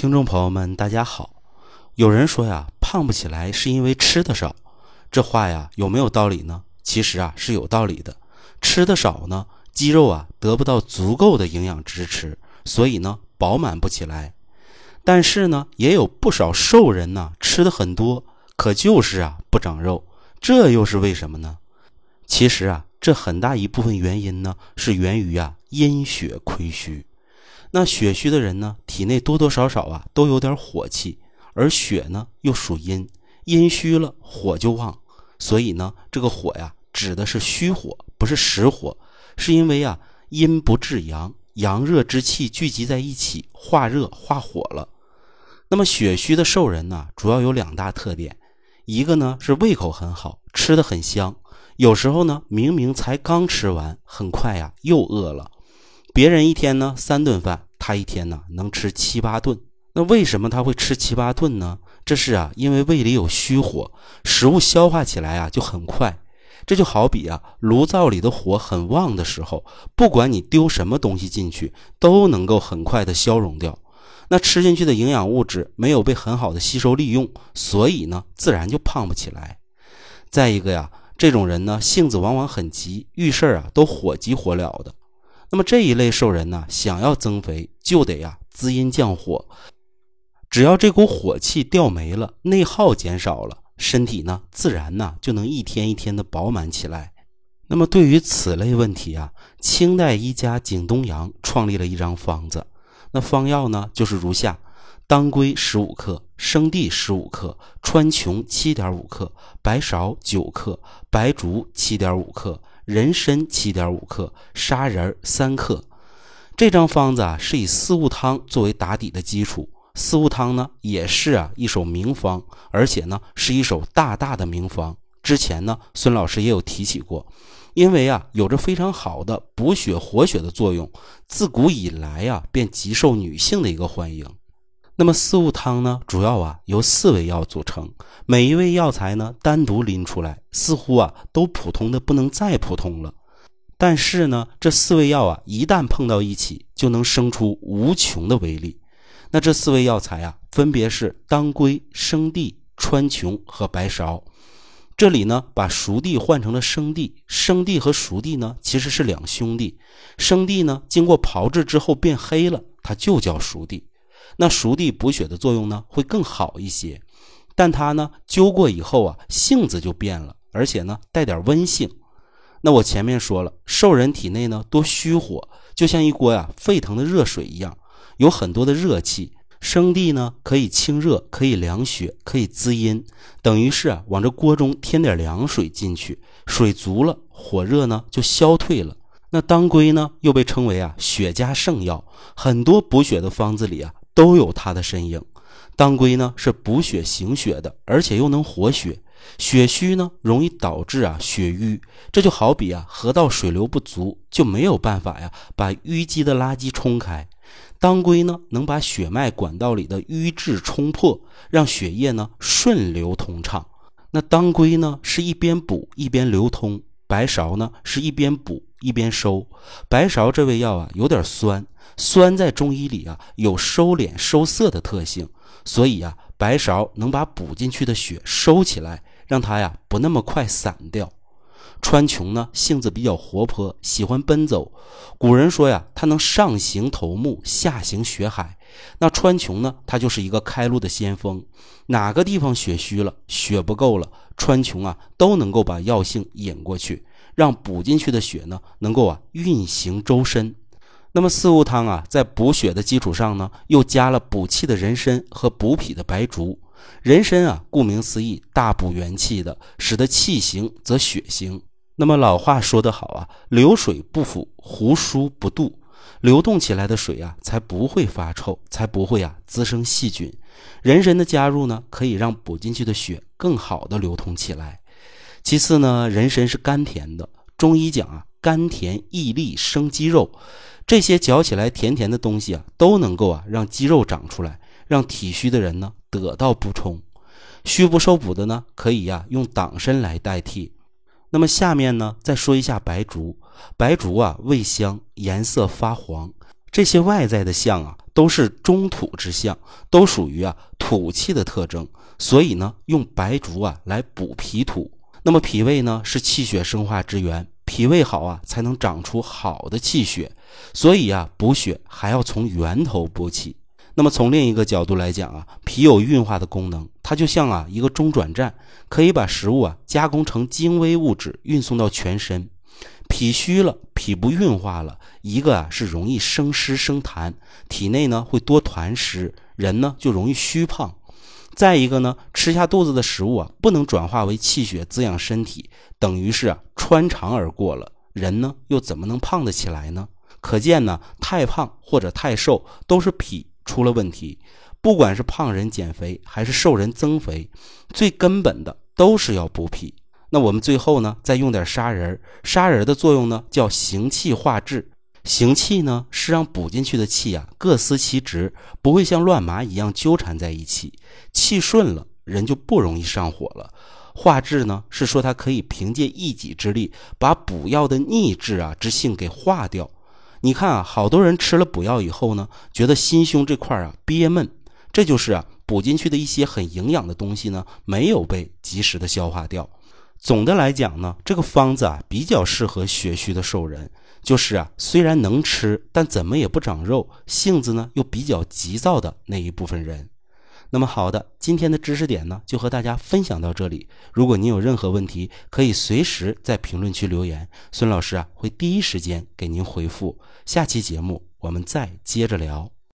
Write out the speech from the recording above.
听众朋友们，大家好。有人说呀，胖不起来是因为吃的少，这话呀有没有道理呢？其实啊是有道理的。吃的少呢，肌肉啊得不到足够的营养支持，所以呢饱满不起来。但是呢，也有不少瘦人呢吃的很多，可就是啊不长肉，这又是为什么呢？其实啊，这很大一部分原因呢是源于啊阴血亏虚。那血虚的人呢，体内多多少少啊都有点火气，而血呢又属阴，阴虚了火就旺，所以呢这个火呀指的是虚火，不是实火，是因为啊阴不制阳，阳热之气聚集在一起化热化火了。那么血虚的瘦人呢，主要有两大特点，一个呢是胃口很好，吃的很香，有时候呢明明才刚吃完，很快呀又饿了。别人一天呢三顿饭，他一天呢能吃七八顿。那为什么他会吃七八顿呢？这是啊，因为胃里有虚火，食物消化起来啊就很快。这就好比啊，炉灶里的火很旺的时候，不管你丢什么东西进去，都能够很快的消融掉。那吃进去的营养物质没有被很好的吸收利用，所以呢，自然就胖不起来。再一个呀，这种人呢，性子往往很急，遇事啊都火急火燎的。那么这一类瘦人呢，想要增肥，就得呀滋阴降火。只要这股火气掉没了，内耗减少了，身体呢自然呢就能一天一天的饱满起来。那么对于此类问题啊，清代医家景东阳创立了一张方子。那方药呢就是如下：当归十五克，生地十五克，川穹七点五克，白芍九克，白术七点五克。人参七点五克，砂仁三克。这张方子啊，是以四物汤作为打底的基础。四物汤呢，也是啊一首名方，而且呢是一首大大的名方。之前呢，孙老师也有提起过，因为啊有着非常好的补血活血的作用，自古以来啊便极受女性的一个欢迎。那么四物汤呢，主要啊由四味药组成，每一味药材呢单独拎出来，似乎啊都普通的不能再普通了。但是呢，这四味药啊一旦碰到一起，就能生出无穷的威力。那这四味药材啊，分别是当归、生地、川穹和白芍。这里呢，把熟地换成了生地，生地和熟地呢其实是两兄弟。生地呢经过炮制之后变黑了，它就叫熟地。那熟地补血的作用呢会更好一些，但它呢灸过以后啊性子就变了，而且呢带点温性。那我前面说了，瘦人体内呢多虚火，就像一锅呀沸腾的热水一样，有很多的热气。生地呢可以清热，可以凉血，可以滋阴，等于是啊往这锅中添点凉水进去，水足了，火热呢就消退了。那当归呢又被称为啊血家圣药，很多补血的方子里啊。都有它的身影。当归呢是补血行血的，而且又能活血。血虚呢容易导致啊血瘀，这就好比啊河道水流不足，就没有办法呀把淤积的垃圾冲开。当归呢能把血脉管道里的瘀滞冲破，让血液呢顺流通畅。那当归呢是一边补一边流通，白芍呢是一边补一边收。白芍这味药啊有点酸。酸在中医里啊有收敛收涩的特性，所以啊白芍能把补进去的血收起来，让它呀不那么快散掉。川穹呢性子比较活泼，喜欢奔走。古人说呀，它能上行头目，下行血海。那川穹呢，它就是一个开路的先锋。哪个地方血虚了，血不够了，川穹啊都能够把药性引过去，让补进去的血呢能够啊运行周身。那么四物汤啊，在补血的基础上呢，又加了补气的人参和补脾的白术。人参啊，顾名思义，大补元气的，使得气行则血行。那么老话说得好啊，流水不腐，胡疏不渡，流动起来的水啊，才不会发臭，才不会啊滋生细菌。人参的加入呢，可以让补进去的血更好的流通起来。其次呢，人参是甘甜的，中医讲啊，甘甜益力生肌肉。这些嚼起来甜甜的东西啊，都能够啊让肌肉长出来，让体虚的人呢得到补充。虚不受补的呢，可以呀用党参来代替。那么下面呢，再说一下白术。白术啊味香，颜色发黄，这些外在的相啊，都是中土之象，都属于啊土气的特征，所以呢，用白术啊来补脾土。那么脾胃呢是气血生化之源，脾胃好啊才能长出好的气血，所以啊补血还要从源头补起。那么从另一个角度来讲啊，脾有运化的功能，它就像啊一个中转站，可以把食物啊加工成精微物质，运送到全身。脾虚了，脾不运化了，一个啊是容易生湿生痰，体内呢会多痰湿，人呢就容易虚胖。再一个呢，吃下肚子的食物啊不能转化为气血滋养身体，等于是啊穿肠而过了，人呢又怎么能胖得起来呢？可见呢，太胖或者太瘦都是脾。出了问题，不管是胖人减肥还是瘦人增肥，最根本的都是要补脾。那我们最后呢，再用点砂仁砂仁的作用呢，叫行气化滞。行气呢，是让补进去的气啊，各司其职，不会像乱麻一样纠缠在一起。气顺了，人就不容易上火了。化滞呢，是说它可以凭借一己之力，把补药的逆滞啊之性给化掉。你看啊，好多人吃了补药以后呢，觉得心胸这块啊憋闷，这就是啊补进去的一些很营养的东西呢没有被及时的消化掉。总的来讲呢，这个方子啊比较适合血虚的瘦人，就是啊虽然能吃，但怎么也不长肉，性子呢又比较急躁的那一部分人。那么好的，今天的知识点呢，就和大家分享到这里。如果您有任何问题，可以随时在评论区留言，孙老师啊会第一时间给您回复。下期节目我们再接着聊。